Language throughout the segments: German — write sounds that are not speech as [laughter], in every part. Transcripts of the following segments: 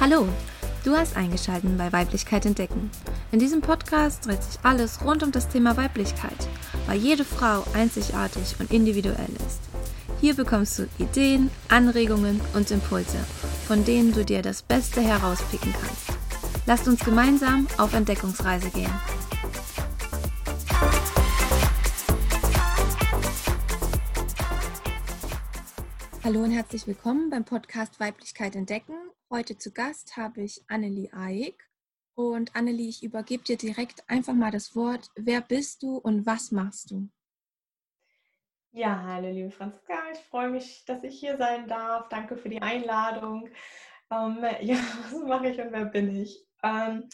Hallo, du hast eingeschaltet bei Weiblichkeit entdecken. In diesem Podcast dreht sich alles rund um das Thema Weiblichkeit, weil jede Frau einzigartig und individuell ist. Hier bekommst du Ideen, Anregungen und Impulse, von denen du dir das Beste herauspicken kannst. Lasst uns gemeinsam auf Entdeckungsreise gehen. Hallo und herzlich willkommen beim Podcast Weiblichkeit entdecken. Heute zu Gast habe ich Annelie Eick. Und Annelie, ich übergebe dir direkt einfach mal das Wort. Wer bist du und was machst du? Ja, hallo liebe Franziska, ich freue mich, dass ich hier sein darf. Danke für die Einladung. Ähm, [laughs] ja, was mache ich und wer bin ich? Ähm,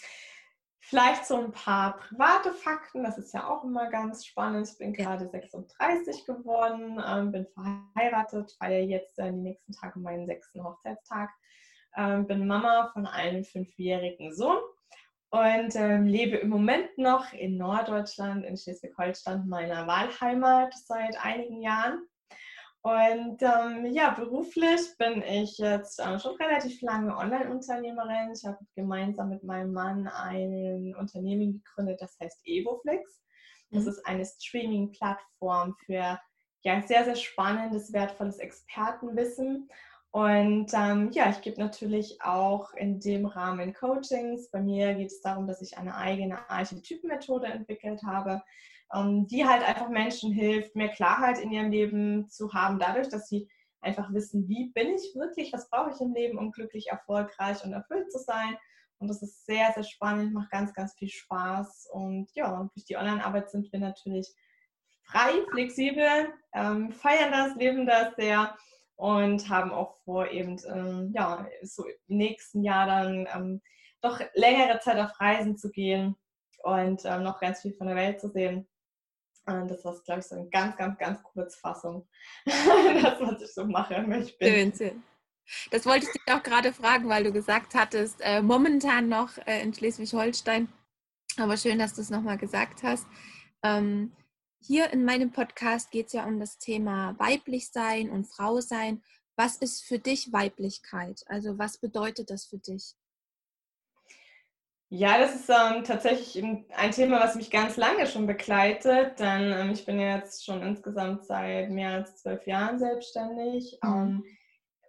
Vielleicht so ein paar private Fakten, das ist ja auch immer ganz spannend. Ich bin gerade 36 geworden, ähm, bin verheiratet, feiere jetzt äh, die nächsten Tage meinen sechsten Hochzeitstag, ähm, bin Mama von einem fünfjährigen Sohn und ähm, lebe im Moment noch in Norddeutschland, in Schleswig-Holstein, meiner Wahlheimat seit einigen Jahren. Und ähm, ja, beruflich bin ich jetzt äh, schon relativ lange Online-Unternehmerin. Ich habe gemeinsam mit meinem Mann ein Unternehmen gegründet, das heißt EvoFlix. Das mhm. ist eine Streaming-Plattform für ja, sehr, sehr spannendes, wertvolles Expertenwissen. Und ähm, ja, ich gebe natürlich auch in dem Rahmen Coachings. Bei mir geht es darum, dass ich eine eigene Archetypenmethode entwickelt habe, die halt einfach Menschen hilft, mehr Klarheit in ihrem Leben zu haben, dadurch, dass sie einfach wissen, wie bin ich wirklich, was brauche ich im Leben, um glücklich, erfolgreich und erfüllt zu sein. Und das ist sehr, sehr spannend, macht ganz, ganz viel Spaß. Und ja, durch die Online-Arbeit sind wir natürlich frei, flexibel, ähm, feiern das, leben das sehr und haben auch vor, eben ähm, ja, so im nächsten Jahr dann ähm, doch längere Zeit auf Reisen zu gehen und ähm, noch ganz viel von der Welt zu sehen. Das war, glaube ich, so eine ganz, ganz, ganz Kurzfassung, [laughs] das, was ich so mache. Ich bin. Schön, schön. Das wollte ich dich auch gerade fragen, weil du gesagt hattest, äh, momentan noch äh, in Schleswig-Holstein. Aber schön, dass du es nochmal gesagt hast. Ähm, hier in meinem Podcast geht es ja um das Thema weiblich sein und Frau sein. Was ist für dich Weiblichkeit? Also was bedeutet das für dich? Ja, das ist ähm, tatsächlich ein Thema, was mich ganz lange schon begleitet, denn ähm, ich bin jetzt schon insgesamt seit mehr als zwölf Jahren selbstständig. Mhm. Ähm,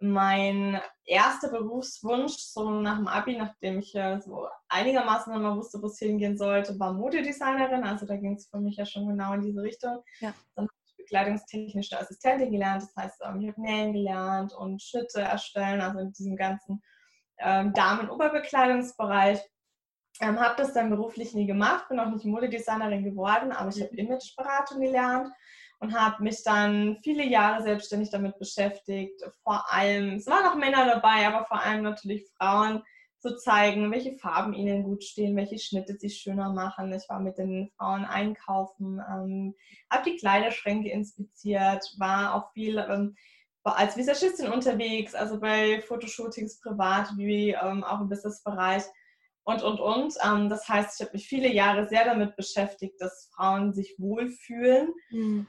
mein erster Berufswunsch, so nach dem Abi, nachdem ich äh, so einigermaßen mal wusste, wo es hingehen sollte, war Modedesignerin. Also da ging es für mich ja schon genau in diese Richtung. Ja. Dann habe ich bekleidungstechnische Assistentin gelernt. Das heißt, ähm, ich habe Nähen gelernt und Schnitte erstellen, also in diesem ganzen ähm, Damen-Oberbekleidungsbereich. Ähm, habe das dann beruflich nie gemacht, bin auch nicht Modedesignerin geworden, aber ich habe mhm. Imageberatung gelernt und habe mich dann viele Jahre selbstständig damit beschäftigt. Vor allem, es waren auch Männer dabei, aber vor allem natürlich Frauen zu zeigen, welche Farben ihnen gut stehen, welche Schnitte sie schöner machen. Ich war mit den Frauen einkaufen, ähm, habe die Kleiderschränke inspiziert, war auch viel ähm, als Visagistin unterwegs, also bei Fotoshootings privat wie ähm, auch im Businessbereich und, und, und. Ähm, das heißt, ich habe mich viele Jahre sehr damit beschäftigt, dass Frauen sich wohlfühlen. Mhm.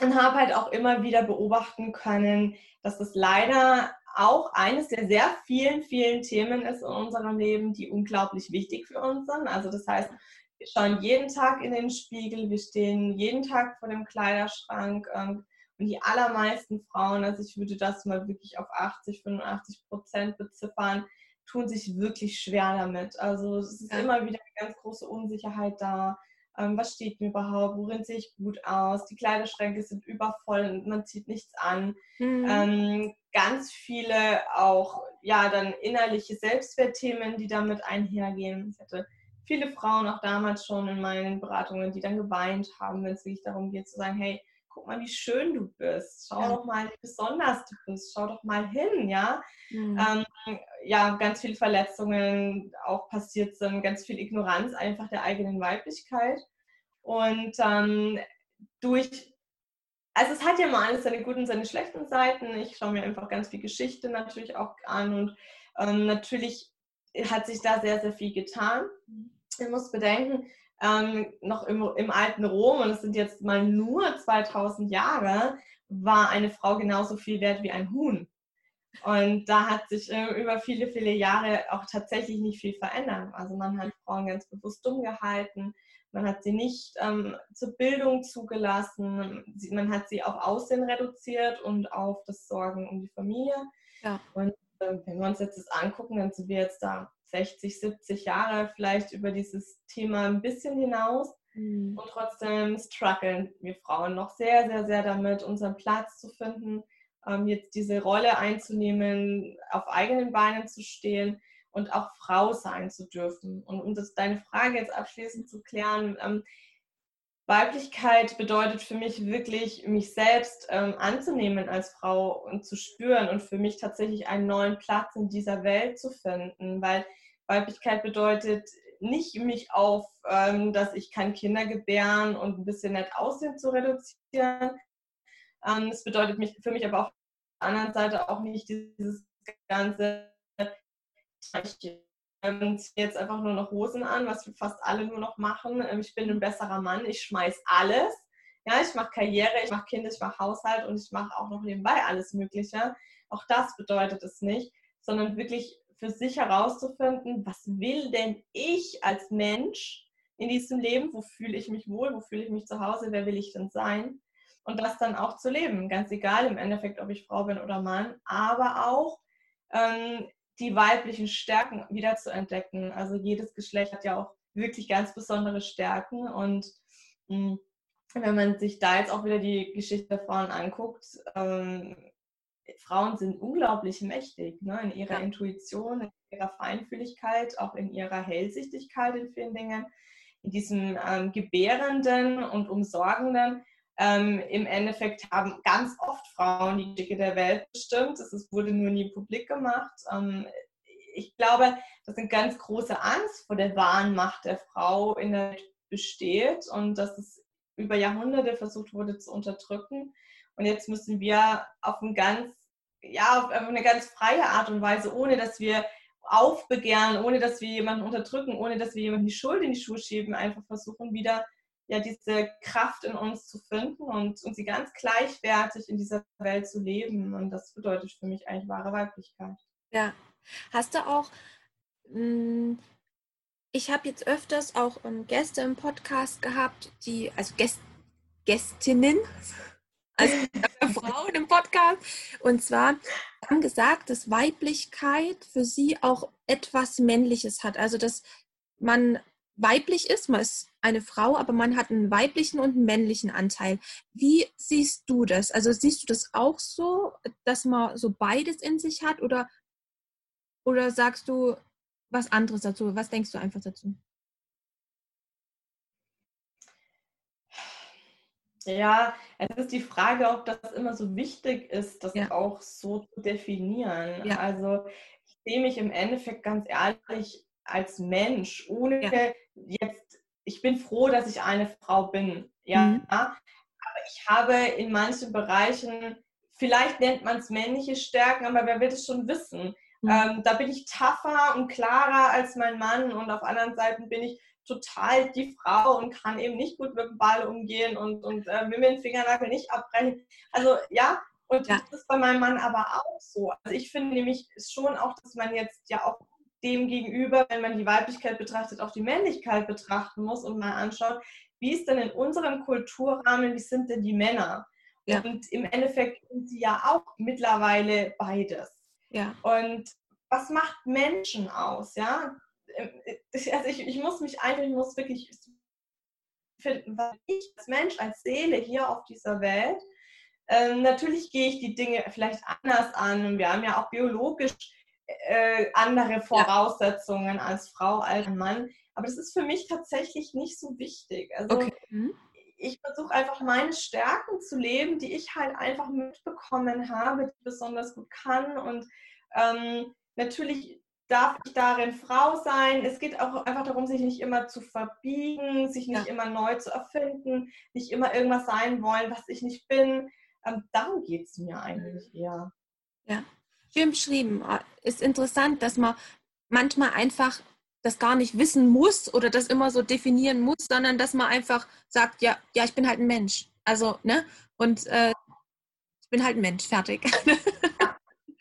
Und habe halt auch immer wieder beobachten können, dass das leider auch eines der sehr vielen, vielen Themen ist in unserem Leben, die unglaublich wichtig für uns sind. Also das heißt, wir schauen jeden Tag in den Spiegel, wir stehen jeden Tag vor dem Kleiderschrank ähm, und die allermeisten Frauen, also ich würde das mal wirklich auf 80, 85 Prozent beziffern, tun sich wirklich schwer damit. Also es ist immer wieder eine ganz große Unsicherheit da. Ähm, was steht mir überhaupt? Worin sehe ich gut aus? Die Kleiderschränke sind übervoll und man zieht nichts an. Mhm. Ähm, ganz viele auch, ja, dann innerliche Selbstwertthemen, die damit einhergehen. Ich hatte viele Frauen auch damals schon in meinen Beratungen, die dann geweint haben, wenn es wirklich darum geht zu sagen, hey, guck mal, wie schön du bist. Schau ja. doch mal, wie besonders du bist. Schau doch mal hin, ja. Mhm. Ähm, ja, ganz viele Verletzungen auch passiert sind, ganz viel Ignoranz einfach der eigenen Weiblichkeit. Und ähm, durch, also es hat ja mal alles seine guten und seine schlechten Seiten. Ich schaue mir einfach ganz viel Geschichte natürlich auch an und ähm, natürlich hat sich da sehr, sehr viel getan. Mhm. Ich muss bedenken, ähm, noch im, im alten Rom, und es sind jetzt mal nur 2000 Jahre, war eine Frau genauso viel wert wie ein Huhn. Und da hat sich äh, über viele, viele Jahre auch tatsächlich nicht viel verändert. Also man hat Frauen ganz bewusst dumm gehalten, man hat sie nicht ähm, zur Bildung zugelassen, man hat sie auf Aussehen reduziert und auf das Sorgen um die Familie. Ja. Und äh, wenn wir uns jetzt das angucken, dann sind wir jetzt da 60, 70 Jahre vielleicht über dieses Thema ein bisschen hinaus. Mhm. Und trotzdem strugglen wir Frauen noch sehr, sehr, sehr damit, unseren Platz zu finden, ähm, jetzt diese Rolle einzunehmen, auf eigenen Beinen zu stehen und auch Frau sein zu dürfen. Und um das, deine Frage jetzt abschließend zu klären, ähm, Weiblichkeit bedeutet für mich wirklich, mich selbst ähm, anzunehmen als Frau und zu spüren und für mich tatsächlich einen neuen Platz in dieser Welt zu finden, weil Weiblichkeit bedeutet nicht mich auf, ähm, dass ich kann Kinder gebären und ein bisschen nett aussehen zu reduzieren. Ähm, es bedeutet mich, für mich aber auf der anderen Seite auch nicht dieses ganze, ich ähm, ziehe jetzt einfach nur noch Hosen an, was wir fast alle nur noch machen. Ähm, ich bin ein besserer Mann, ich schmeiß alles. Ja, ich mache Karriere, ich mache Kinder, ich mache Haushalt und ich mache auch noch nebenbei alles Mögliche. Auch das bedeutet es nicht, sondern wirklich für sich herauszufinden, was will denn ich als Mensch in diesem Leben, wo fühle ich mich wohl, wo fühle ich mich zu Hause, wer will ich denn sein? Und das dann auch zu leben, ganz egal im Endeffekt, ob ich Frau bin oder Mann, aber auch ähm, die weiblichen Stärken wieder zu entdecken. Also jedes Geschlecht hat ja auch wirklich ganz besondere Stärken. Und mh, hm, wenn man sich da jetzt auch wieder die Geschichte der Frauen anguckt, ähm, Frauen sind unglaublich mächtig ne? in ihrer ja. Intuition, in ihrer Feinfühligkeit, auch in ihrer Hellsichtigkeit in vielen Dingen, in diesem ähm, Gebärenden und Umsorgenden. Ähm, Im Endeffekt haben ganz oft Frauen die Dicke der Welt bestimmt. Es wurde nur nie publik gemacht. Ähm, ich glaube, dass eine ganz große Angst vor der wahren Macht der Frau in der Welt besteht und dass es über Jahrhunderte versucht wurde zu unterdrücken. Und jetzt müssen wir auf ein ganz, ja, auf eine ganz freie Art und Weise, ohne dass wir aufbegehren, ohne dass wir jemanden unterdrücken, ohne dass wir jemanden die Schuld in die Schuhe schieben, einfach versuchen, wieder ja, diese Kraft in uns zu finden und, und sie ganz gleichwertig in dieser Welt zu leben. Und das bedeutet für mich eigentlich wahre Weiblichkeit. Ja. Hast du auch, hm, ich habe jetzt öfters auch Gäste im Podcast gehabt, die, also Gäst, Gästinnen, also Frauen im Podcast. Und zwar haben gesagt, dass Weiblichkeit für sie auch etwas Männliches hat. Also dass man weiblich ist, man ist eine Frau, aber man hat einen weiblichen und einen männlichen Anteil. Wie siehst du das? Also siehst du das auch so, dass man so beides in sich hat oder, oder sagst du was anderes dazu? Was denkst du einfach dazu? Ja, es ist die Frage, ob das immer so wichtig ist, das ja. auch so zu definieren. Ja. Also ich sehe mich im Endeffekt ganz ehrlich als Mensch, ohne ja. jetzt, ich bin froh, dass ich eine Frau bin. Ja, mhm. aber ich habe in manchen Bereichen, vielleicht nennt man es männliche Stärken, aber wer wird es schon wissen? Mhm. Ähm, da bin ich tougher und klarer als mein Mann und auf anderen Seiten bin ich total die Frau und kann eben nicht gut mit dem Ball umgehen und, und äh, will mir den Fingernagel nicht abbrechen. Also ja, und ja. das ist bei meinem Mann aber auch so. Also ich finde nämlich schon auch, dass man jetzt ja auch dem gegenüber, wenn man die Weiblichkeit betrachtet, auch die Männlichkeit betrachten muss und mal anschaut, wie ist denn in unserem Kulturrahmen, wie sind denn die Männer? Ja. Und im Endeffekt sind sie ja auch mittlerweile beides. Ja. Und was macht Menschen aus? Ja, ähm, also ich, ich muss mich einfach, ich muss wirklich finden, was ich als Mensch, als Seele hier auf dieser Welt, ähm, natürlich gehe ich die Dinge vielleicht anders an und wir haben ja auch biologisch äh, andere Voraussetzungen ja. als Frau, als Mann, aber das ist für mich tatsächlich nicht so wichtig. Also okay. Ich versuche einfach meine Stärken zu leben, die ich halt einfach mitbekommen habe, die ich besonders gut kann und ähm, natürlich darf ich darin Frau sein. Es geht auch einfach darum, sich nicht immer zu verbiegen, sich nicht ja. immer neu zu erfinden, nicht immer irgendwas sein wollen, was ich nicht bin. Ähm, darum geht es mir eigentlich eher. Ja, schön beschrieben. Ist interessant, dass man manchmal einfach das gar nicht wissen muss oder das immer so definieren muss, sondern dass man einfach sagt, ja, ja, ich bin halt ein Mensch. Also, ne? Und äh, ich bin halt ein Mensch, fertig. [laughs]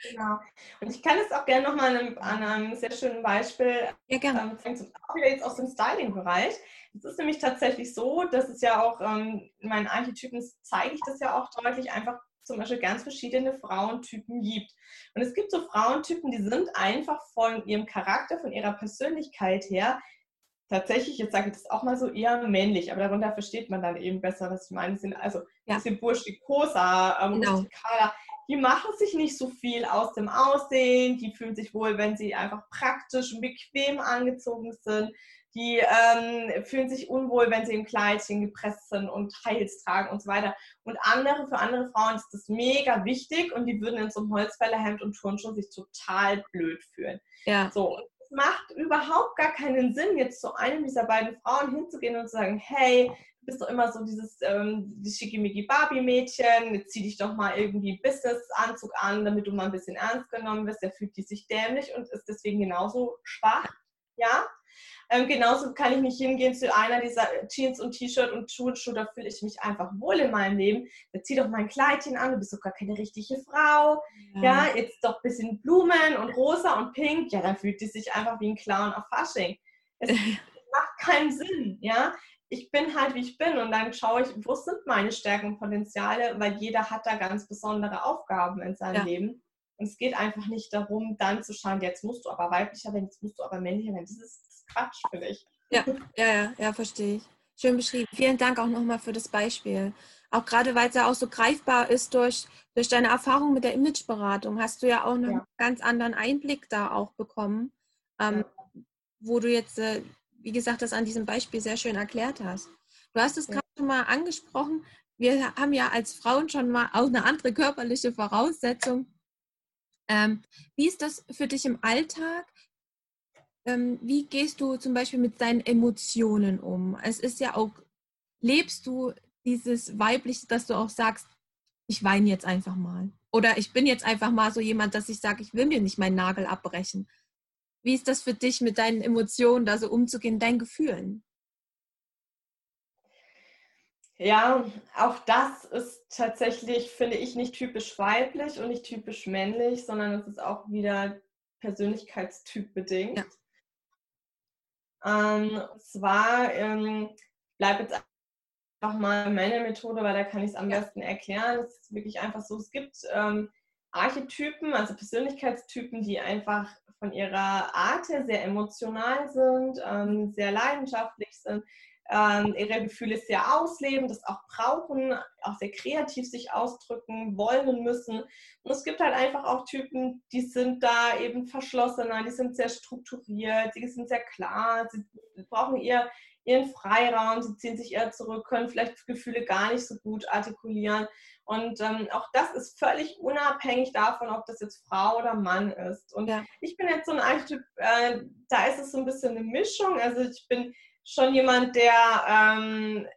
Genau. Und ich kann es auch gerne nochmal an, an einem sehr schönen Beispiel ja, gerne. Ähm, auch wieder jetzt aus dem Styling-Bereich. Es ist nämlich tatsächlich so, dass es ja auch ähm, in meinen Archetypen zeige ich das ja auch deutlich, einfach zum Beispiel ganz verschiedene Frauentypen gibt. Und es gibt so Frauentypen, die sind einfach von ihrem Charakter, von ihrer Persönlichkeit her tatsächlich, jetzt sage ich das auch mal so, eher männlich, aber darunter versteht man dann eben besser, was ich meine. Sind also ja. bisschen burschikoser, ähm, genau. rustikaler. Die machen sich nicht so viel aus dem Aussehen, die fühlen sich wohl, wenn sie einfach praktisch und bequem angezogen sind. Die ähm, fühlen sich unwohl, wenn sie im Kleidchen gepresst sind und Heils tragen und so weiter. Und andere, für andere Frauen ist das mega wichtig und die würden in so einem Holzfällerhemd und Turnschuh sich total blöd fühlen. Ja. So, und macht überhaupt gar keinen Sinn, jetzt zu einem dieser beiden Frauen hinzugehen und zu sagen, hey, du bist doch immer so dieses ähm, die schickimicki Barbie-Mädchen, zieh dich doch mal irgendwie Business-Anzug an, damit du mal ein bisschen ernst genommen wirst. Der fühlt die sich dämlich und ist deswegen genauso schwach. Ja, ähm, genauso kann ich nicht hingehen zu einer dieser Jeans und T-Shirt und Schuhe, da fühle ich mich einfach wohl in meinem Leben. Da zieh doch mal ein Kleidchen an, du bist doch gar keine richtige Frau. Ja, ja jetzt doch ein bisschen Blumen und rosa und pink. Ja, dann fühlt die sich einfach wie ein Clown auf Fasching. Es [laughs] macht keinen Sinn, ja. Ich bin halt, wie ich bin und dann schaue ich, wo sind meine Stärken und Potenziale, weil jeder hat da ganz besondere Aufgaben in seinem ja. Leben. Und es geht einfach nicht darum, dann zu schauen, jetzt musst du aber weiblicher werden, jetzt musst du aber männlicher werden. Das ist Quatsch, finde ich. Ja, ja, ja, ja, verstehe ich. Schön beschrieben. Vielen Dank auch nochmal für das Beispiel. Auch gerade, weil es ja auch so greifbar ist durch, durch deine Erfahrung mit der Imageberatung, hast du ja auch noch ja. einen ganz anderen Einblick da auch bekommen, ähm, ja. wo du jetzt, äh, wie gesagt, das an diesem Beispiel sehr schön erklärt hast. Du hast es ja. gerade schon mal angesprochen. Wir haben ja als Frauen schon mal auch eine andere körperliche Voraussetzung. Ähm, wie ist das für dich im Alltag? Ähm, wie gehst du zum Beispiel mit deinen Emotionen um? Es ist ja auch, lebst du dieses Weibliche, dass du auch sagst, ich weine jetzt einfach mal. Oder ich bin jetzt einfach mal so jemand, dass ich sage, ich will mir nicht meinen Nagel abbrechen. Wie ist das für dich, mit deinen Emotionen da so umzugehen, deinen Gefühlen? Ja, auch das ist tatsächlich, finde ich, nicht typisch weiblich und nicht typisch männlich, sondern es ist auch wieder Persönlichkeitstyp bedingt. Ja. Ähm, und zwar, ähm, ich bleibe jetzt einfach mal meine Methode, weil da kann ich es am besten erklären. Es ist wirklich einfach so, es gibt ähm, Archetypen, also Persönlichkeitstypen, die einfach von ihrer Art her sehr emotional sind, ähm, sehr leidenschaftlich sind, ähm, ihre Gefühle sehr ausleben, das auch brauchen, auch sehr kreativ sich ausdrücken wollen und müssen. Und es gibt halt einfach auch Typen, die sind da eben verschlossener, die sind sehr strukturiert, die sind sehr klar, sie brauchen eher ihren Freiraum, sie ziehen sich eher zurück, können vielleicht Gefühle gar nicht so gut artikulieren. Und ähm, auch das ist völlig unabhängig davon, ob das jetzt Frau oder Mann ist. Und ja. ich bin jetzt so ein Archetyp, äh, da ist es so ein bisschen eine Mischung. Also ich bin schon jemand, der, ähm,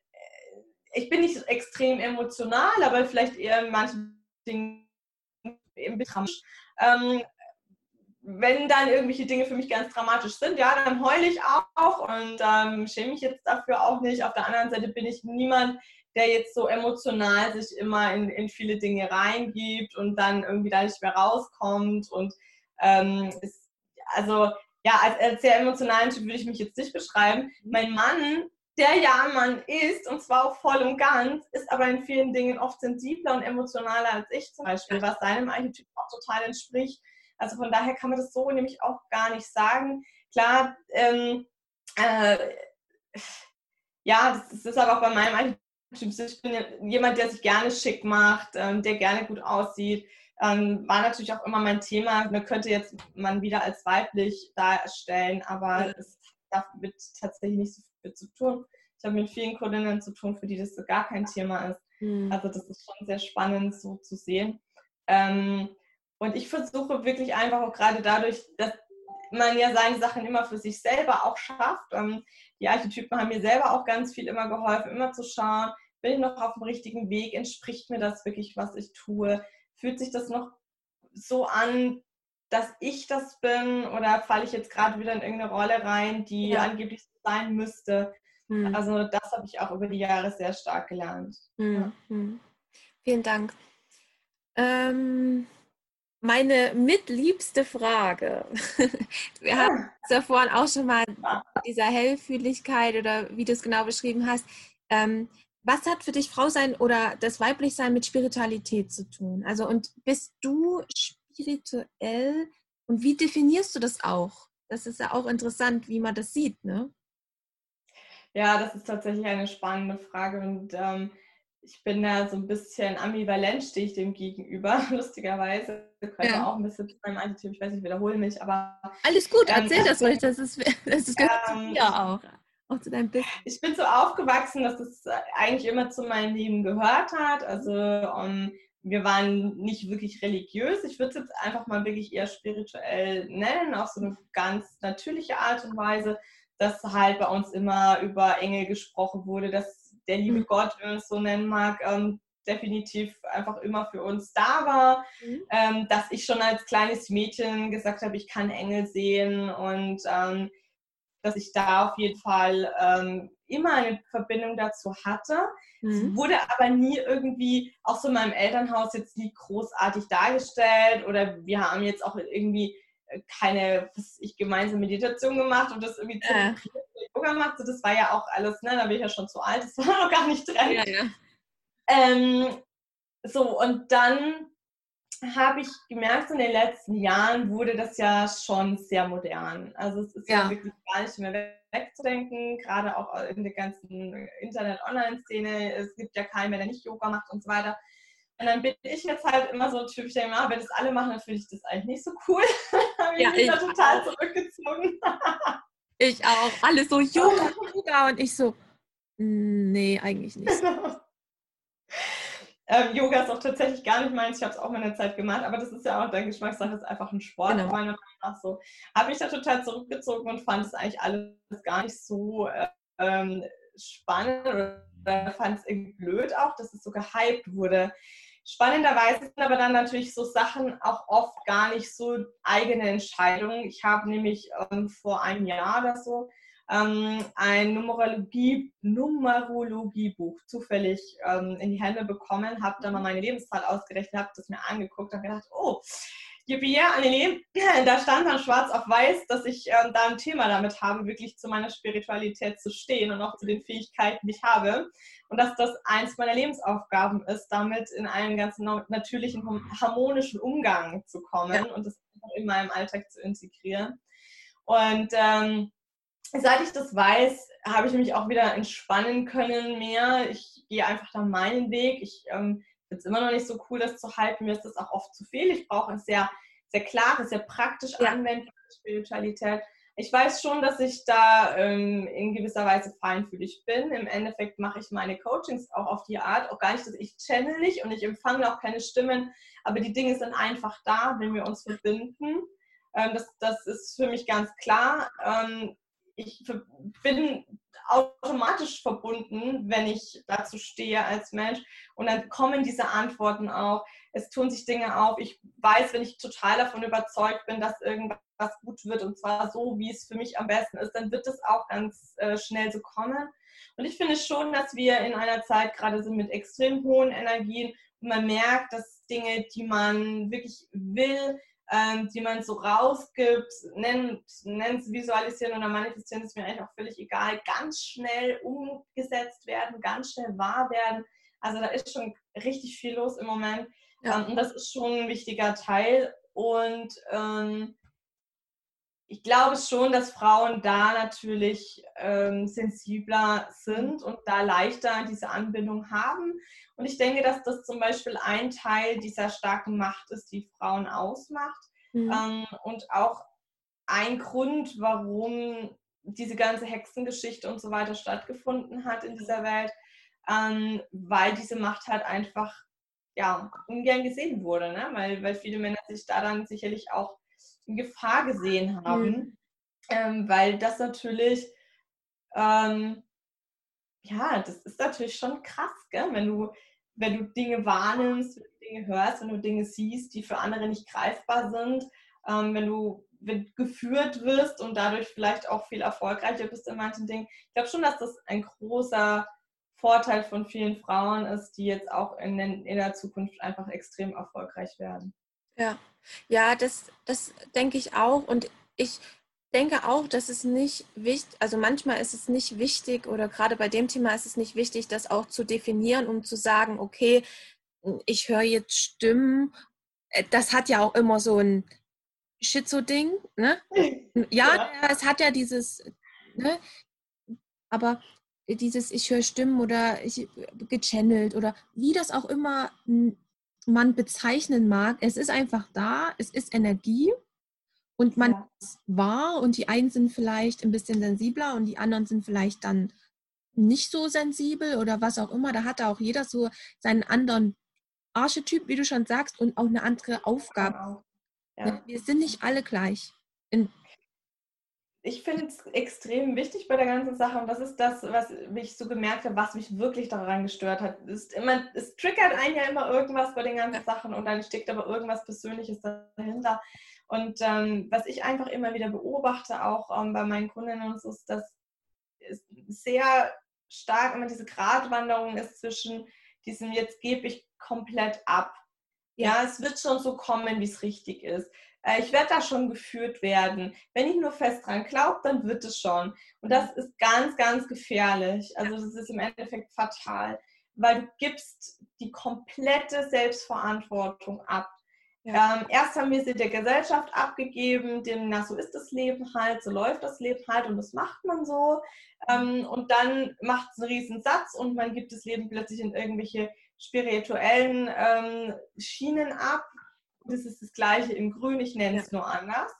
ich bin nicht extrem emotional, aber vielleicht eher in manchen Dingen im Betracht. Ähm, wenn dann irgendwelche Dinge für mich ganz dramatisch sind, ja, dann heule ich auch und ähm, schäme mich jetzt dafür auch nicht. Auf der anderen Seite bin ich niemand, der jetzt so emotional sich immer in, in viele Dinge reingibt und dann irgendwie da nicht mehr rauskommt. Und ähm, ist, also ja, als, als sehr emotionalen Typ würde ich mich jetzt nicht beschreiben. Mhm. Mein Mann, der ja Mann ist, und zwar auch voll und ganz, ist aber in vielen Dingen oft sensibler und emotionaler als ich zum Beispiel, was seinem Archetyp auch total entspricht. Also von daher kann man das so nämlich auch gar nicht sagen. Klar, ähm, äh, ja, das ist aber auch bei meinem Archetyp. Ich bin jemand, der sich gerne schick macht, ähm, der gerne gut aussieht, ähm, war natürlich auch immer mein Thema. Man könnte jetzt man wieder als weiblich darstellen, aber es hat damit tatsächlich nicht so viel zu tun. Ich habe mit vielen Kundinnen zu tun, für die das so gar kein Thema ist. Mhm. Also das ist schon sehr spannend so zu sehen. Ähm, und ich versuche wirklich einfach auch gerade dadurch, dass man ja seine Sachen immer für sich selber auch schafft. Ähm, die Archetypen haben mir selber auch ganz viel immer geholfen, immer zu schauen, bin ich noch auf dem richtigen Weg, entspricht mir das wirklich, was ich tue, fühlt sich das noch so an, dass ich das bin oder falle ich jetzt gerade wieder in irgendeine Rolle rein, die ja. angeblich so sein müsste. Hm. Also das habe ich auch über die Jahre sehr stark gelernt. Hm. Ja. Hm. Vielen Dank. Ähm, meine mitliebste Frage. [laughs] Wir haben es ja vorhin auch schon mal dieser Hellfühligkeit oder wie du es genau beschrieben hast. Ähm, was hat für dich Frau sein oder das Weiblichsein mit Spiritualität zu tun? Also und bist du spirituell und wie definierst du das auch? Das ist ja auch interessant, wie man das sieht, ne? Ja, das ist tatsächlich eine spannende Frage und ähm, ich bin da so ein bisschen ambivalent, stehe ich dem gegenüber, [laughs] lustigerweise. Ich ja. auch ein bisschen zu meinem Antityp, ich weiß nicht, ich wiederhole mich, aber. Alles gut, ähm, erzähl das ruhig, das, ist, [laughs] das gehört ähm, zu dir auch. Auch zu deinem Bild. Ich bin so aufgewachsen, dass es eigentlich immer zu meinem Leben gehört hat. Also um, wir waren nicht wirklich religiös. Ich würde es jetzt einfach mal wirklich eher spirituell nennen, auf so eine ganz natürliche Art und Weise, dass halt bei uns immer über Engel gesprochen wurde, dass der liebe mhm. Gott, wenn man es so nennen mag, ähm, definitiv einfach immer für uns da war. Mhm. Ähm, dass ich schon als kleines Mädchen gesagt habe, ich kann Engel sehen und ähm, dass ich da auf jeden Fall ähm, immer eine Verbindung dazu hatte. Mhm. Es wurde aber nie irgendwie, auch so in meinem Elternhaus, jetzt nie großartig dargestellt oder wir haben jetzt auch irgendwie äh, keine was ich, gemeinsame Meditation gemacht und das irgendwie äh. Yoga gemacht. So, das war ja auch alles, ne, da bin ich ja schon zu alt, das [laughs] war noch gar nicht dran. Ja, ja. Ähm, so, und dann habe ich gemerkt, in den letzten Jahren wurde das ja schon sehr modern. Also es ist ja, wirklich gar nicht mehr wegzudenken, gerade auch in der ganzen Internet-Online-Szene. Es gibt ja keinen mehr, der nicht Yoga macht und so weiter. Und dann bin ich jetzt halt immer so ein Typ, ich denke, ah, wenn das alle machen, dann finde ich das eigentlich nicht so cool. [laughs] habe ja, ich mich da total auch. zurückgezogen. ich auch. Alle so Yoga, Yoga und ich so, nee, eigentlich nicht. [laughs] ähm, Yoga ist auch tatsächlich gar nicht meins. Ich habe es auch mal eine Zeit gemacht, aber das ist ja auch dein Geschmackssache, das ist einfach ein Sport, genau. meiner Meinung nach so. Habe mich da total zurückgezogen und fand es eigentlich alles gar nicht so äh, ähm, spannend oder fand es irgendwie blöd auch, dass es so gehypt wurde. Spannenderweise sind aber dann natürlich so Sachen auch oft gar nicht so eigene Entscheidungen. Ich habe nämlich ähm, vor einem Jahr oder so ähm, ein Numerologie, Numerologiebuch zufällig ähm, in die Hände bekommen, habe da mal meine Lebenszahl ausgerechnet, habe das mir angeguckt und gedacht, oh, Yippie, Annelie, [clears throat] da stand dann schwarz auf weiß, dass ich äh, da ein Thema damit habe, wirklich zu meiner Spiritualität zu stehen und auch zu den Fähigkeiten, die ich habe. Und dass das eins meiner Lebensaufgaben ist, damit in einen ganz natürlichen, harmonischen Umgang zu kommen ja. und das in meinem Alltag zu integrieren. Und ähm, seit ich das weiß, habe ich mich auch wieder entspannen können mehr. Ich gehe einfach da meinen Weg. Ich ähm, finde es immer noch nicht so cool, das zu halten. Mir ist das auch oft zu viel. Ich brauche eine sehr, sehr klare, sehr praktisch ja. anwendbare Spiritualität. Ich weiß schon, dass ich da ähm, in gewisser Weise feinfühlig bin. Im Endeffekt mache ich meine Coachings auch auf die Art, auch gar nicht, dass ich channel nicht und ich empfange auch keine Stimmen, aber die Dinge sind einfach da, wenn wir uns verbinden. Ähm, das, das ist für mich ganz klar. Ähm, ich bin automatisch verbunden, wenn ich dazu stehe als Mensch. Und dann kommen diese Antworten auch. Es tun sich Dinge auf. Ich weiß, wenn ich total davon überzeugt bin, dass irgendwas gut wird und zwar so, wie es für mich am besten ist, dann wird es auch ganz äh, schnell so kommen. Und ich finde schon, dass wir in einer Zeit gerade sind mit extrem hohen Energien und man merkt, dass Dinge, die man wirklich will, ähm, die man so rausgibt, nennen es visualisieren oder manifestieren, ist mir eigentlich auch völlig egal, ganz schnell umgesetzt werden, ganz schnell wahr werden. Also da ist schon richtig viel los im Moment. Ja. Ähm, und das ist schon ein wichtiger Teil. Und ähm, ich glaube schon, dass Frauen da natürlich ähm, sensibler sind und da leichter diese Anbindung haben. Und ich denke, dass das zum Beispiel ein Teil dieser starken Macht ist, die Frauen ausmacht. Mhm. Ähm, und auch ein Grund, warum diese ganze Hexengeschichte und so weiter stattgefunden hat in dieser Welt, ähm, weil diese Macht halt einfach ja, ungern gesehen wurde, ne? weil, weil viele Männer sich da dann sicherlich auch Gefahr gesehen haben, mhm. ähm, weil das natürlich, ähm, ja, das ist natürlich schon krass, gell? wenn du wenn du Dinge wahrnimmst, wenn du Dinge hörst, wenn du Dinge siehst, die für andere nicht greifbar sind, ähm, wenn du wenn geführt wirst und dadurch vielleicht auch viel erfolgreicher bist in manchen Dingen. Ich glaube schon, dass das ein großer Vorteil von vielen Frauen ist, die jetzt auch in, in der Zukunft einfach extrem erfolgreich werden. Ja, ja, das, das denke ich auch. Und ich denke auch, dass es nicht wichtig, also manchmal ist es nicht wichtig oder gerade bei dem Thema ist es nicht wichtig, das auch zu definieren, um zu sagen, okay, ich höre jetzt Stimmen. Äh, das hat ja auch immer so ein Schizo-Ding, ne? [laughs] Ja, ja, es hat ja dieses, ne? Aber dieses ich höre Stimmen oder ich gechannelt oder wie das auch immer man bezeichnen mag, es ist einfach da, es ist Energie und man ja. ist wahr und die einen sind vielleicht ein bisschen sensibler und die anderen sind vielleicht dann nicht so sensibel oder was auch immer. Da hat auch jeder so seinen anderen Archetyp, wie du schon sagst, und auch eine andere Aufgabe. Ja. Ne, wir sind nicht alle gleich. In ich finde es extrem wichtig bei der ganzen Sache und das ist das, was ich so gemerkt habe, was mich wirklich daran gestört hat. Es, ist immer, es triggert einen ja immer irgendwas bei den ganzen Sachen und dann steckt aber irgendwas Persönliches dahinter. Und ähm, was ich einfach immer wieder beobachte, auch ähm, bei meinen Kundinnen, ist, dass es sehr stark immer diese Gratwanderung ist zwischen diesem, jetzt gebe ich komplett ab. Ja, es wird schon so kommen, wie es richtig ist. Äh, ich werde da schon geführt werden. Wenn ich nur fest dran glaube, dann wird es schon. Und das ist ganz, ganz gefährlich. Also das ist im Endeffekt fatal, weil du gibst die komplette Selbstverantwortung ab. Ja. Ähm, erst haben wir sie der Gesellschaft abgegeben, dem, na, so ist das Leben halt, so läuft das Leben halt und das macht man so. Ähm, und dann macht es einen riesen Satz und man gibt das Leben plötzlich in irgendwelche spirituellen ähm, Schienen ab. Das ist das Gleiche in Grün, ich nenne es ja. nur anders.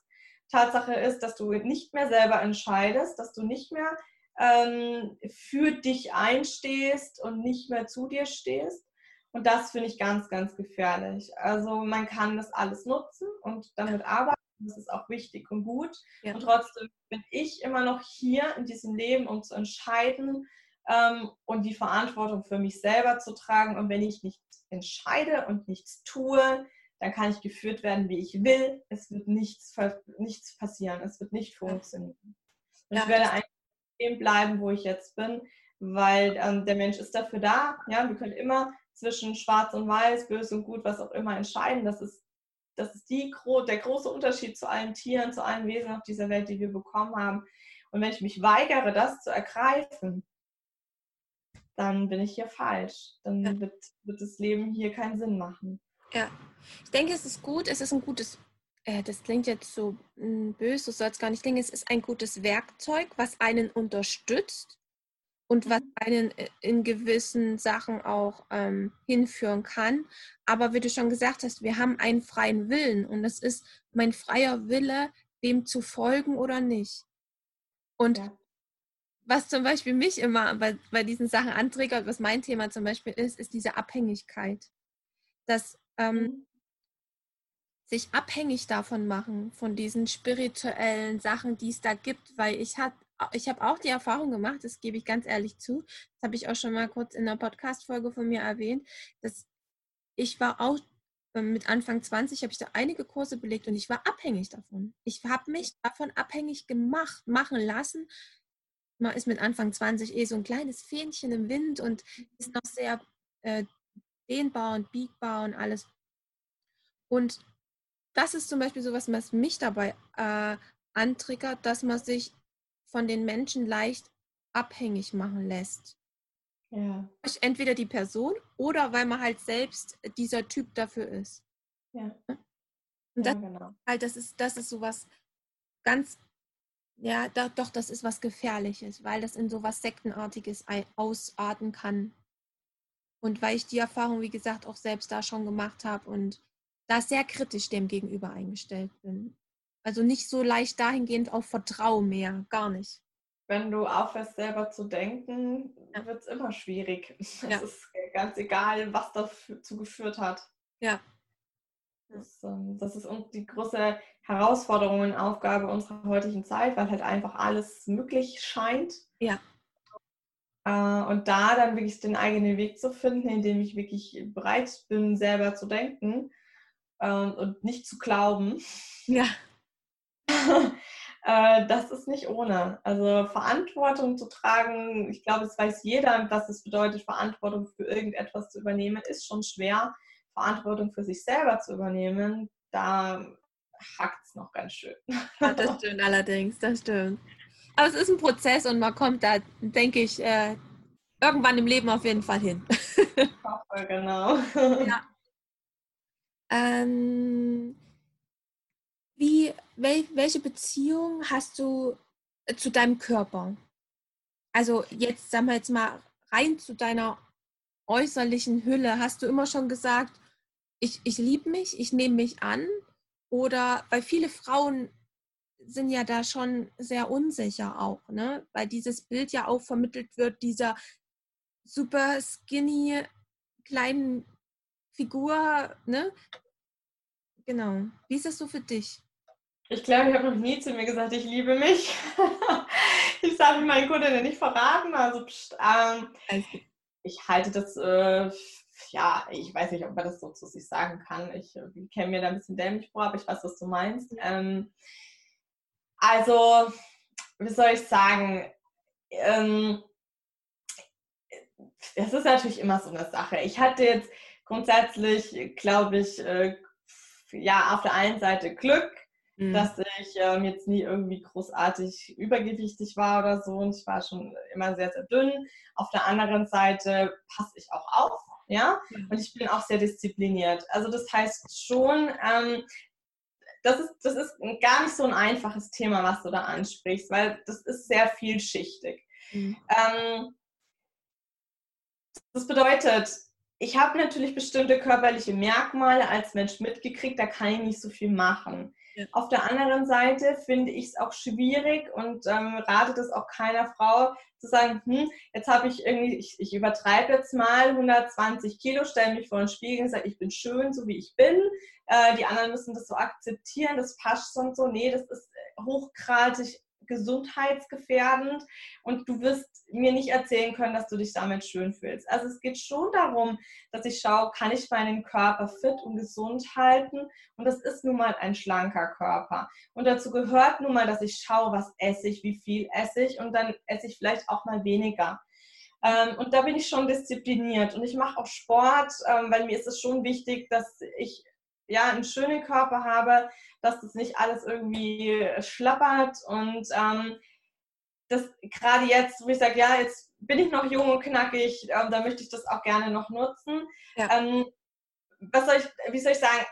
Tatsache ist, dass du nicht mehr selber entscheidest, dass du nicht mehr ähm, für dich einstehst und nicht mehr zu dir stehst. Und das finde ich ganz, ganz gefährlich. Also man kann das alles nutzen und damit arbeiten. Das ist auch wichtig und gut. Ja. Und trotzdem bin ich immer noch hier in diesem Leben, um zu entscheiden, ähm, und die Verantwortung für mich selber zu tragen. Und wenn ich nichts entscheide und nichts tue, dann kann ich geführt werden, wie ich will. Es wird nichts, nichts passieren. Es wird nicht funktionieren. Und ja, ich werde einfach dem bleiben, wo ich jetzt bin, weil ähm, der Mensch ist dafür da. Ja, wir können immer zwischen Schwarz und Weiß, Böse und Gut, was auch immer entscheiden. Das ist, das ist die, der große Unterschied zu allen Tieren, zu allen Wesen auf dieser Welt, die wir bekommen haben. Und wenn ich mich weigere, das zu ergreifen, dann bin ich hier falsch. Dann wird, wird das Leben hier keinen Sinn machen. Ja, ich denke, es ist gut, es ist ein gutes, äh, das klingt jetzt so hm, böse, so soll es gar nicht klingen, es ist ein gutes Werkzeug, was einen unterstützt und was mhm. einen äh, in gewissen Sachen auch ähm, hinführen kann. Aber wie du schon gesagt hast, wir haben einen freien Willen und es ist mein freier Wille, dem zu folgen oder nicht. Und ja was zum Beispiel mich immer bei, bei diesen Sachen antriggert, was mein Thema zum Beispiel ist, ist diese Abhängigkeit. Dass ähm, mhm. sich abhängig davon machen, von diesen spirituellen Sachen, die es da gibt, weil ich habe ich hab auch die Erfahrung gemacht, das gebe ich ganz ehrlich zu, das habe ich auch schon mal kurz in einer Podcast-Folge von mir erwähnt, dass ich war auch ähm, mit Anfang 20 habe ich da einige Kurse belegt und ich war abhängig davon. Ich habe mich davon abhängig gemacht, machen lassen, man ist mit Anfang 20 eh so ein kleines Fähnchen im Wind und ist noch sehr äh, dehnbar und biegbar und alles. Und das ist zum Beispiel so was, was mich dabei äh, antriggert, dass man sich von den Menschen leicht abhängig machen lässt. Ja. Entweder die Person oder weil man halt selbst dieser Typ dafür ist. Ja. Und das, ja, genau. halt, das ist, das ist sowas ganz ja, da, doch, das ist was Gefährliches, weil das in so was Sektenartiges ausarten kann. Und weil ich die Erfahrung, wie gesagt, auch selbst da schon gemacht habe und da sehr kritisch dem gegenüber eingestellt bin. Also nicht so leicht dahingehend auf Vertrauen mehr, gar nicht. Wenn du aufhörst, selber zu denken, ja. wird es immer schwierig. [laughs] Es ja. ist ganz egal, was dazu geführt hat. Ja, das, ähm, das ist die große Herausforderung und Aufgabe unserer heutigen Zeit, weil halt einfach alles möglich scheint. Ja. Äh, und da dann wirklich den eigenen Weg zu finden, indem ich wirklich bereit bin, selber zu denken ähm, und nicht zu glauben. Ja. [laughs] Äh, das ist nicht ohne. Also Verantwortung zu tragen, ich glaube, es weiß jeder, was es bedeutet, Verantwortung für irgendetwas zu übernehmen, ist schon schwer. Verantwortung für sich selber zu übernehmen, da hackt es noch ganz schön. Ja, das stimmt allerdings, das stimmt. Aber es ist ein Prozess und man kommt da, denke ich, äh, irgendwann im Leben auf jeden Fall hin. [laughs] hoffe, genau. Ja. Ähm, wie, wel, welche Beziehung hast du äh, zu deinem Körper? Also jetzt, sagen wir jetzt mal, rein zu deiner äußerlichen Hülle. Hast du immer schon gesagt, ich, ich liebe mich, ich nehme mich an? Oder weil viele Frauen sind ja da schon sehr unsicher auch, ne? Weil dieses Bild ja auch vermittelt wird, dieser super skinny kleinen Figur, ne? Genau. Wie ist das so für dich? Ich glaube, ich habe noch nie zu mir gesagt, ich liebe mich. [laughs] ich sage meinen Kunden nicht verraten. Also, pst, ähm, ich halte das, äh, ja, ich weiß nicht, ob man das so zu sich sagen kann. Ich äh, kenne mir da ein bisschen dämlich vor, aber ich weiß, was du meinst. Ähm, also, wie soll ich sagen? Ähm, es ist natürlich immer so eine Sache. Ich hatte jetzt grundsätzlich, glaube ich, äh, ja, auf der einen Seite Glück, mhm. dass ich ähm, jetzt nie irgendwie großartig übergewichtig war oder so und ich war schon immer sehr, sehr dünn. Auf der anderen Seite passe ich auch auf, ja, mhm. und ich bin auch sehr diszipliniert. Also das heißt schon, ähm, das ist, das ist gar nicht so ein einfaches Thema, was du da ansprichst, weil das ist sehr vielschichtig. Mhm. Ähm, das bedeutet, ich habe natürlich bestimmte körperliche Merkmale als Mensch mitgekriegt, da kann ich nicht so viel machen. Auf der anderen Seite finde ich es auch schwierig und ähm, rate das auch keiner Frau zu sagen, hm, jetzt habe ich irgendwie, ich, ich übertreibe jetzt mal 120 Kilo, stelle mich vor den Spiegel und sage, ich bin schön, so wie ich bin. Äh, die anderen müssen das so akzeptieren, das passt und so. Nee, das ist hochgradig gesundheitsgefährdend und du wirst mir nicht erzählen können, dass du dich damit schön fühlst. Also es geht schon darum, dass ich schaue, kann ich meinen Körper fit und gesund halten und das ist nun mal ein schlanker Körper. Und dazu gehört nun mal, dass ich schaue, was esse ich, wie viel esse ich und dann esse ich vielleicht auch mal weniger. Ähm, und da bin ich schon diszipliniert und ich mache auch Sport, ähm, weil mir ist es schon wichtig, dass ich ja, einen schönen Körper habe, dass das nicht alles irgendwie schlappert und ähm, das gerade jetzt, wo ich sage, ja, jetzt bin ich noch jung und knackig, ähm, da möchte ich das auch gerne noch nutzen. Ja. Ähm, was soll ich, wie soll ich sagen,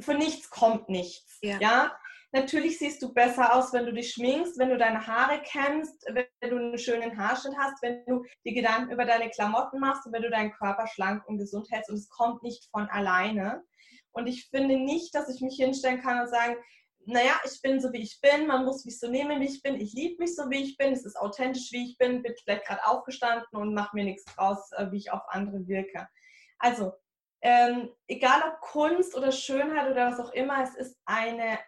von nichts kommt nichts. Ja. ja. Natürlich siehst du besser aus, wenn du dich schminkst, wenn du deine Haare kämmst, wenn du einen schönen Haarschnitt hast, wenn du die Gedanken über deine Klamotten machst und wenn du deinen Körper schlank und gesund hältst. Und es kommt nicht von alleine. Und ich finde nicht, dass ich mich hinstellen kann und sagen, naja, ich bin so, wie ich bin, man muss mich so nehmen, wie ich bin, ich liebe mich so, wie ich bin, es ist authentisch, wie ich bin, bin vielleicht gerade aufgestanden und mache mir nichts draus, äh, wie ich auf andere wirke. Also, ähm, egal ob Kunst oder Schönheit oder was auch immer, es ist eine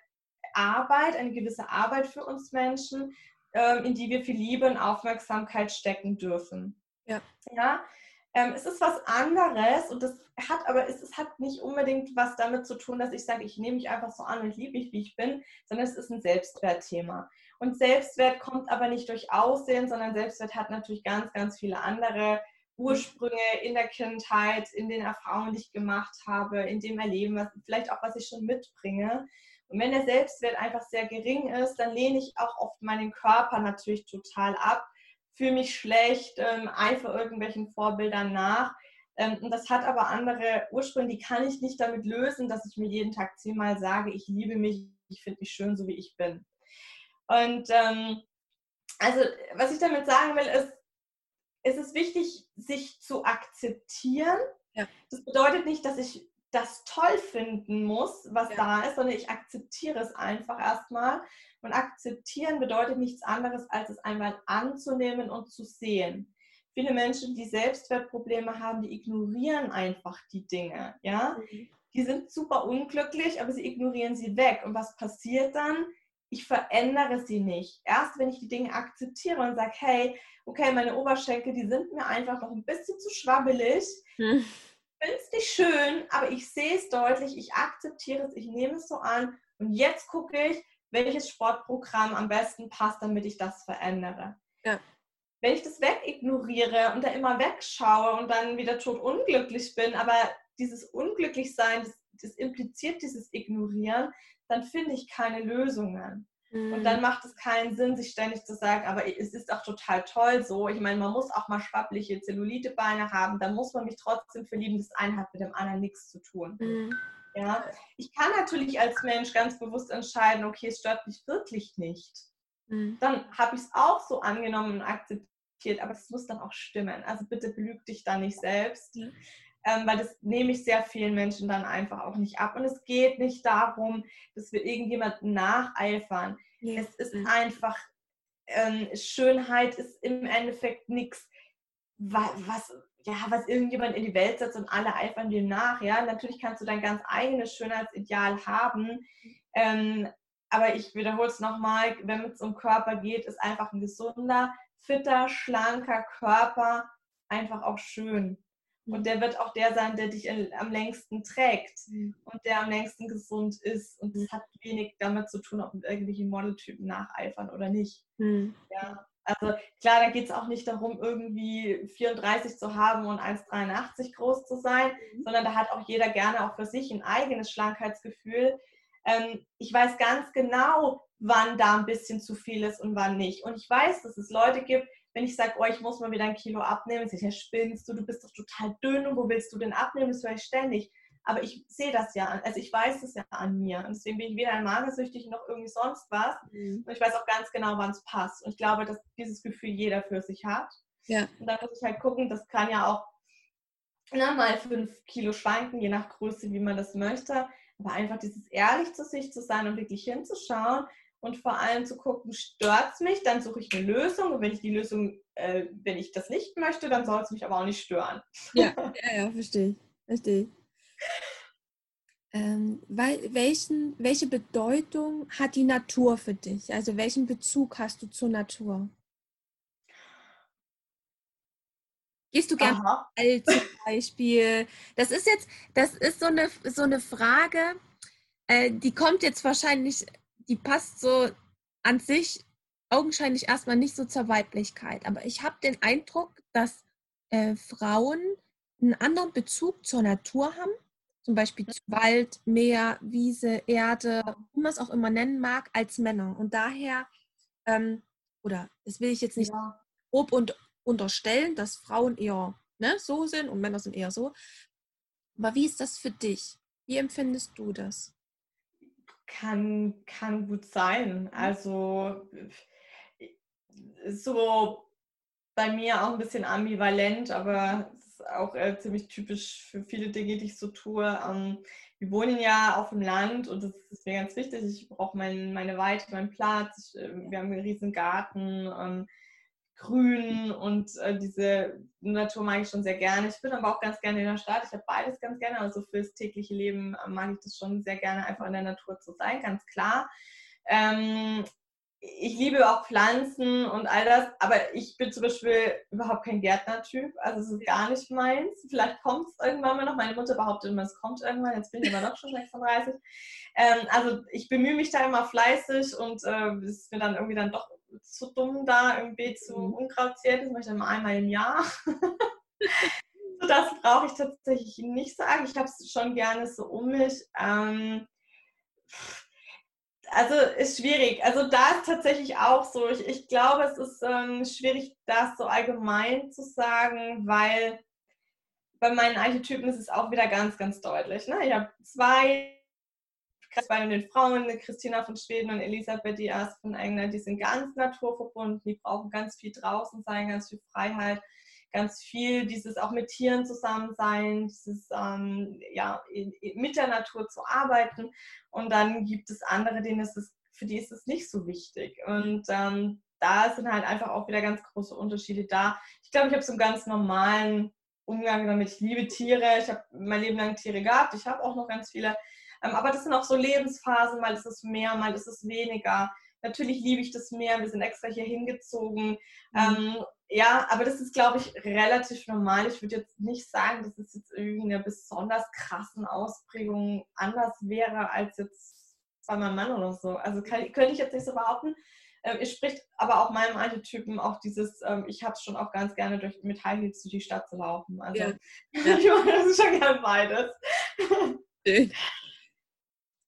Arbeit, eine gewisse Arbeit für uns Menschen, ähm, in die wir viel Liebe und Aufmerksamkeit stecken dürfen. Ja. ja? Ähm, es ist was anderes und das hat aber es, es hat nicht unbedingt was damit zu tun, dass ich sage, ich nehme mich einfach so an und liebe mich, wie ich bin, sondern es ist ein Selbstwertthema. Und Selbstwert kommt aber nicht durch Aussehen, sondern Selbstwert hat natürlich ganz, ganz viele andere Ursprünge in der Kindheit, in den Erfahrungen, die ich gemacht habe, in dem Erleben, was, vielleicht auch, was ich schon mitbringe. Und wenn der Selbstwert einfach sehr gering ist, dann lehne ich auch oft meinen Körper natürlich total ab fühle mich schlecht, ähm, einfach irgendwelchen Vorbildern nach. Ähm, und das hat aber andere Ursprünge, die kann ich nicht damit lösen, dass ich mir jeden Tag zehnmal sage, ich liebe mich, ich finde mich schön, so wie ich bin. Und ähm, also, was ich damit sagen will, ist, es ist wichtig, sich zu akzeptieren. Ja. Das bedeutet nicht, dass ich das toll finden muss, was ja. da ist, sondern ich akzeptiere es einfach erstmal. Und akzeptieren bedeutet nichts anderes, als es einmal anzunehmen und zu sehen. Viele Menschen, die Selbstwertprobleme haben, die ignorieren einfach die Dinge. Ja? Mhm. Die sind super unglücklich, aber sie ignorieren sie weg. Und was passiert dann? Ich verändere sie nicht. Erst wenn ich die Dinge akzeptiere und sage, hey, okay, meine Oberschenkel, die sind mir einfach noch ein bisschen zu schwabbelig. Mhm finde es nicht schön, aber ich sehe es deutlich, ich akzeptiere es, ich nehme es so an und jetzt gucke ich, welches Sportprogramm am besten passt, damit ich das verändere. Ja. Wenn ich das wegignoriere und da immer wegschaue und dann wieder tot unglücklich bin, aber dieses Unglücklichsein, das, das impliziert dieses Ignorieren, dann finde ich keine Lösungen. Mhm. Und dann macht es keinen Sinn, sich ständig zu sagen, aber es ist auch total toll so. Ich meine, man muss auch mal schwabbliche Zellulitebeine haben, dann muss man mich trotzdem verlieben. Das eine hat mit dem anderen nichts zu tun. Mhm. Ja, ich kann natürlich als Mensch ganz bewusst entscheiden, okay, es stört mich wirklich nicht. Mhm. Dann habe ich es auch so angenommen und akzeptiert, aber es muss dann auch stimmen. Also bitte belüg dich da nicht selbst. Mhm ähm, weil das nehme ich sehr vielen Menschen dann einfach auch nicht ab. Und es geht nicht darum, dass wir irgendjemanden nacheifern. Ja. Es ist einfach, ähm, Schönheit ist im Endeffekt nichts, was, ja, was irgendjemand in die Welt setzt und alle eifern dir nach. Ja, natürlich kannst du dein ganz eigenes Schönheitsideal haben. Ähm, aber ich wiederhole es nochmal, wenn es um Körper geht, ist einfach ein gesunder, fitter, schlanker Körper einfach auch schön. Und der wird auch der sein, der dich am längsten trägt mhm. und der am längsten gesund ist. Und das hat wenig damit zu tun, ob irgendwelche Modeltypen nacheifern oder nicht. Mhm. Ja. Also klar, da geht es auch nicht darum, irgendwie 34 zu haben und 1,83 groß zu sein, mhm. sondern da hat auch jeder gerne auch für sich ein eigenes Schlankheitsgefühl. Ähm, ich weiß ganz genau, wann da ein bisschen zu viel ist und wann nicht. Und ich weiß, dass es Leute gibt, wenn ich sage, oh, ich muss mal wieder ein Kilo abnehmen, sagt ja, spinnst du, du bist doch total dünn und wo willst du denn abnehmen? Das höre ich ständig. Aber ich sehe das ja, an, also ich weiß es ja an mir. Und deswegen bin ich weder magersüchtig noch irgendwie sonst was. Mhm. Und ich weiß auch ganz genau, wann es passt. Und ich glaube, dass dieses Gefühl jeder für sich hat. Ja. Und dann muss ich halt gucken, das kann ja auch na, mal fünf Kilo schwanken, je nach Größe, wie man das möchte. Aber einfach dieses ehrlich zu sich zu sein und wirklich hinzuschauen, und vor allem zu gucken, stört es mich, dann suche ich eine Lösung und wenn ich die Lösung, äh, wenn ich das nicht möchte, dann soll es mich aber auch nicht stören. Ja, [laughs] ja, ja verstehe. Verstehe. Ähm, weil, welchen, welche Bedeutung hat die Natur für dich? Also welchen Bezug hast du zur Natur? Gehst du gerne Wald zum Beispiel? Das ist jetzt, das ist so eine, so eine Frage, äh, die kommt jetzt wahrscheinlich die passt so an sich augenscheinlich erstmal nicht so zur Weiblichkeit. Aber ich habe den Eindruck, dass äh, Frauen einen anderen Bezug zur Natur haben, zum Beispiel zu Wald, Meer, Wiese, Erde, wie man es auch immer nennen mag, als Männer. Und daher, ähm, oder das will ich jetzt nicht ja. grob und unterstellen, dass Frauen eher ne, so sind und Männer sind eher so. Aber wie ist das für dich? Wie empfindest du das? Kann, kann gut sein. Mhm. Also so bei mir auch ein bisschen ambivalent, aber ist auch äh, ziemlich typisch für viele Dinge, die ich so tue. Ähm, wir wohnen ja auf dem Land und das ist mir ganz wichtig. Ich brauche mein, meine Weite, meinen Platz. Ich, äh, wir haben einen riesen Garten. Ähm, Grün und äh, diese Natur mag ich schon sehr gerne. Ich bin aber auch ganz gerne in der Stadt. Ich habe beides ganz gerne. Also fürs tägliche Leben äh, mag ich das schon sehr gerne, einfach in der Natur zu sein, ganz klar. Ähm, ich liebe auch Pflanzen und all das, aber ich bin zum Beispiel überhaupt kein Gärtnertyp. Also es ist gar nicht meins. Vielleicht kommt es irgendwann mal noch. Meine Mutter behauptet immer, es kommt irgendwann. Jetzt bin ich aber doch schon 36. Ähm, also ich bemühe mich da immer fleißig und äh, es ist mir dann irgendwie dann doch zu dumm, da irgendwie zu mhm. Unkraut zählt. Das mache ich dann mal einmal im Jahr. [laughs] so, das brauche ich tatsächlich nicht sagen. Ich habe es schon gerne so um mich. Ähm, also ist schwierig. Also da ist tatsächlich auch so. Ich, ich glaube, es ist ähm, schwierig, das so allgemein zu sagen, weil bei meinen Archetypen ist es auch wieder ganz, ganz deutlich. Ne? Ich habe zwei bei den Frauen, Christina von Schweden und Elisabeth Diaz von England, die sind ganz naturverbunden, die brauchen ganz viel draußen sein, ganz viel Freiheit, ganz viel dieses auch mit Tieren zusammen sein, dieses ähm, ja, mit der Natur zu arbeiten. Und dann gibt es andere, denen ist es, für die ist es nicht so wichtig. Und ähm, da sind halt einfach auch wieder ganz große Unterschiede da. Ich glaube, ich habe so einen ganz normalen Umgang damit. Ich liebe Tiere. Ich habe mein Leben lang Tiere gehabt. Ich habe auch noch ganz viele. Ähm, aber das sind auch so Lebensphasen, mal ist es mehr, mal ist es weniger. Natürlich liebe ich das Meer, wir sind extra hier hingezogen. Mhm. Ja, aber das ist, glaube ich, relativ normal. Ich würde jetzt nicht sagen, dass es jetzt irgendwie eine besonders krassen Ausprägung anders wäre als jetzt bei meinem Mann oder so. Also kann, könnte ich jetzt nicht so behaupten. Ähm, es spricht aber auch meinem Archetypen auch dieses, ähm, ich habe es schon auch ganz gerne durch, mit High Heels durch die Stadt zu laufen. Also ja. [laughs] ich mache das schon gerne beides. Schön.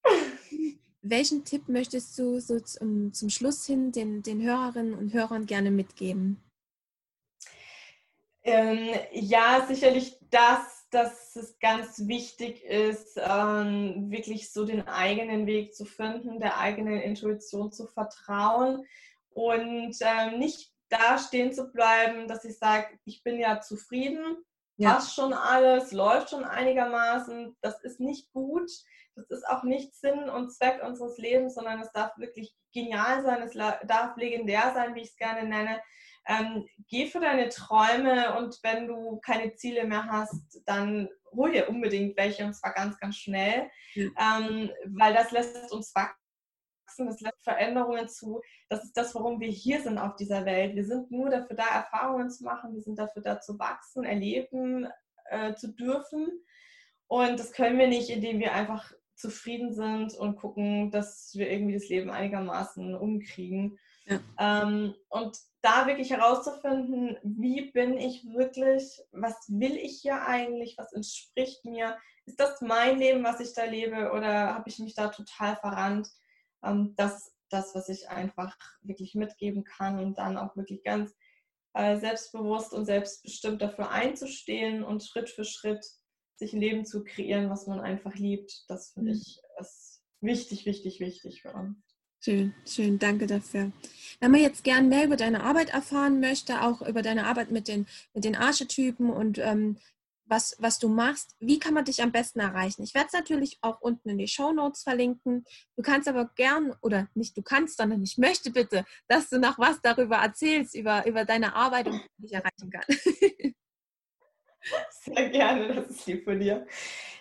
[laughs] Welchen Tipp möchtest du so zum, zum Schluss hin den, den Hörerinnen und Hörern gerne mitgeben? Ähm, ja, sicherlich das, dass es ganz wichtig ist, ähm, wirklich so den eigenen Weg zu finden, der eigenen Intuition zu vertrauen und ähm, nicht da stehen zu bleiben, dass ich sage, ich bin ja zufrieden, ja. passt schon alles, läuft schon einigermaßen. Das ist nicht gut. Das ist auch nicht Sinn und Zweck unseres Lebens, sondern es darf wirklich genial sein, es darf legendär sein, wie ich es gerne nenne. Ähm, geh für deine Träume und wenn du keine Ziele mehr hast, dann hol dir unbedingt welche und zwar ganz, ganz schnell, mhm. ähm, weil das lässt uns wachsen, das lässt Veränderungen zu. Das ist das, warum wir hier sind auf dieser Welt. Wir sind nur dafür da, Erfahrungen zu machen, wir sind dafür da zu wachsen, erleben äh, zu dürfen. Und das können wir nicht, indem wir einfach zufrieden sind und gucken, dass wir irgendwie das Leben einigermaßen umkriegen. Ja. Ähm, und da wirklich herauszufinden, wie bin ich wirklich, was will ich hier eigentlich, was entspricht mir, ist das mein Leben, was ich da lebe oder habe ich mich da total verrannt? Ähm, das das, was ich einfach wirklich mitgeben kann und dann auch wirklich ganz äh, selbstbewusst und selbstbestimmt dafür einzustehen und Schritt für Schritt sich ein Leben zu kreieren, was man einfach liebt. Das finde mhm. ich ist wichtig, wichtig, wichtig für uns. Schön, schön, danke dafür. Wenn man jetzt gern mehr über deine Arbeit erfahren möchte, auch über deine Arbeit mit den, mit den Archetypen und ähm, was, was du machst, wie kann man dich am besten erreichen? Ich werde es natürlich auch unten in die Show Notes verlinken. Du kannst aber gern, oder nicht du kannst, sondern ich möchte bitte, dass du noch was darüber erzählst, über, über deine Arbeit und wie ich erreichen kann. [laughs] Sehr gerne, das ist lieb von dir.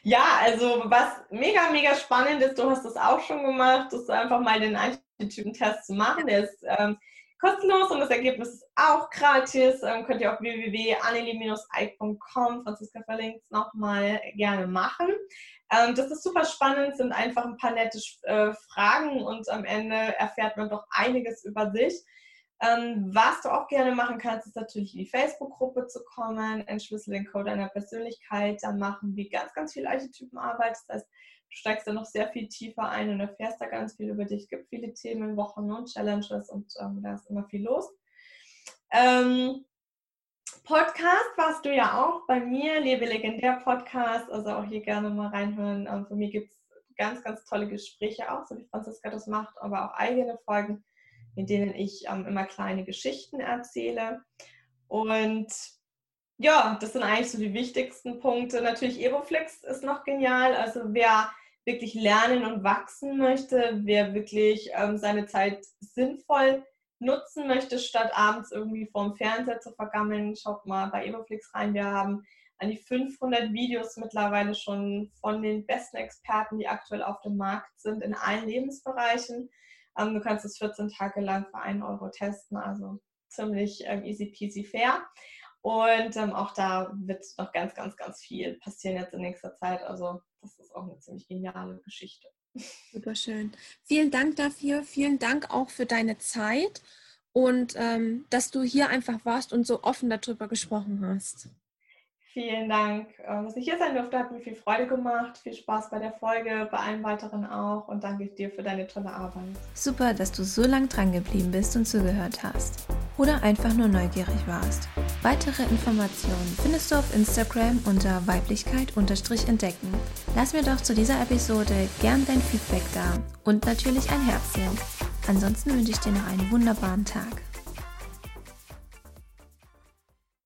Ja, also was mega, mega spannend ist, du hast das auch schon gemacht, ist einfach mal den Archetypen-Test zu machen. Der ist ähm, kostenlos und das Ergebnis ist auch gratis. Ähm, könnt ihr auf www.annelie-eik.com, Franziska verlinkt, nochmal gerne machen. Ähm, das ist super spannend, sind einfach ein paar nette äh, Fragen und am Ende erfährt man doch einiges über sich. Ähm, was du auch gerne machen kannst, ist natürlich in die Facebook-Gruppe zu kommen, entschlüssel den Code deiner Persönlichkeit. Da machen wir ganz, ganz viel Archetypenarbeit. Das heißt, du steigst da noch sehr viel tiefer ein und erfährst da ganz viel über dich. Es gibt viele Themen, Wochen und Challenges und ähm, da ist immer viel los. Ähm, Podcast warst du ja auch bei mir, Lebe Legendär Podcast, also auch hier gerne mal reinhören. Ähm, von mir gibt es ganz, ganz tolle Gespräche auch, so wie Franziska das macht, aber auch eigene Folgen in denen ich ähm, immer kleine Geschichten erzähle. Und ja, das sind eigentlich so die wichtigsten Punkte. Natürlich Evoflix ist noch genial. Also wer wirklich lernen und wachsen möchte, wer wirklich ähm, seine Zeit sinnvoll nutzen möchte, statt abends irgendwie vorm Fernseher zu vergammeln, schaut mal bei Evoflix rein. Wir haben an die 500 Videos mittlerweile schon von den besten Experten, die aktuell auf dem Markt sind, in allen Lebensbereichen. Ähm, du kannst es 14 Tage lang für 1 Euro testen, also ziemlich ähm, easy peasy fair. Und ähm, auch da wird noch ganz, ganz, ganz viel passieren jetzt in nächster Zeit. Also das ist auch eine ziemlich geniale Geschichte. Super schön. Vielen Dank dafür. Vielen Dank auch für deine Zeit und ähm, dass du hier einfach warst und so offen darüber gesprochen hast. Vielen Dank, ähm, dass ich hier sein durfte. Hat mir viel Freude gemacht. Viel Spaß bei der Folge, bei allen weiteren auch. Und danke dir für deine tolle Arbeit. Super, dass du so lang dran geblieben bist und zugehört hast. Oder einfach nur neugierig warst. Weitere Informationen findest du auf Instagram unter Weiblichkeit-entdecken. Lass mir doch zu dieser Episode gern dein Feedback da und natürlich ein Herzchen. Ansonsten wünsche ich dir noch einen wunderbaren Tag.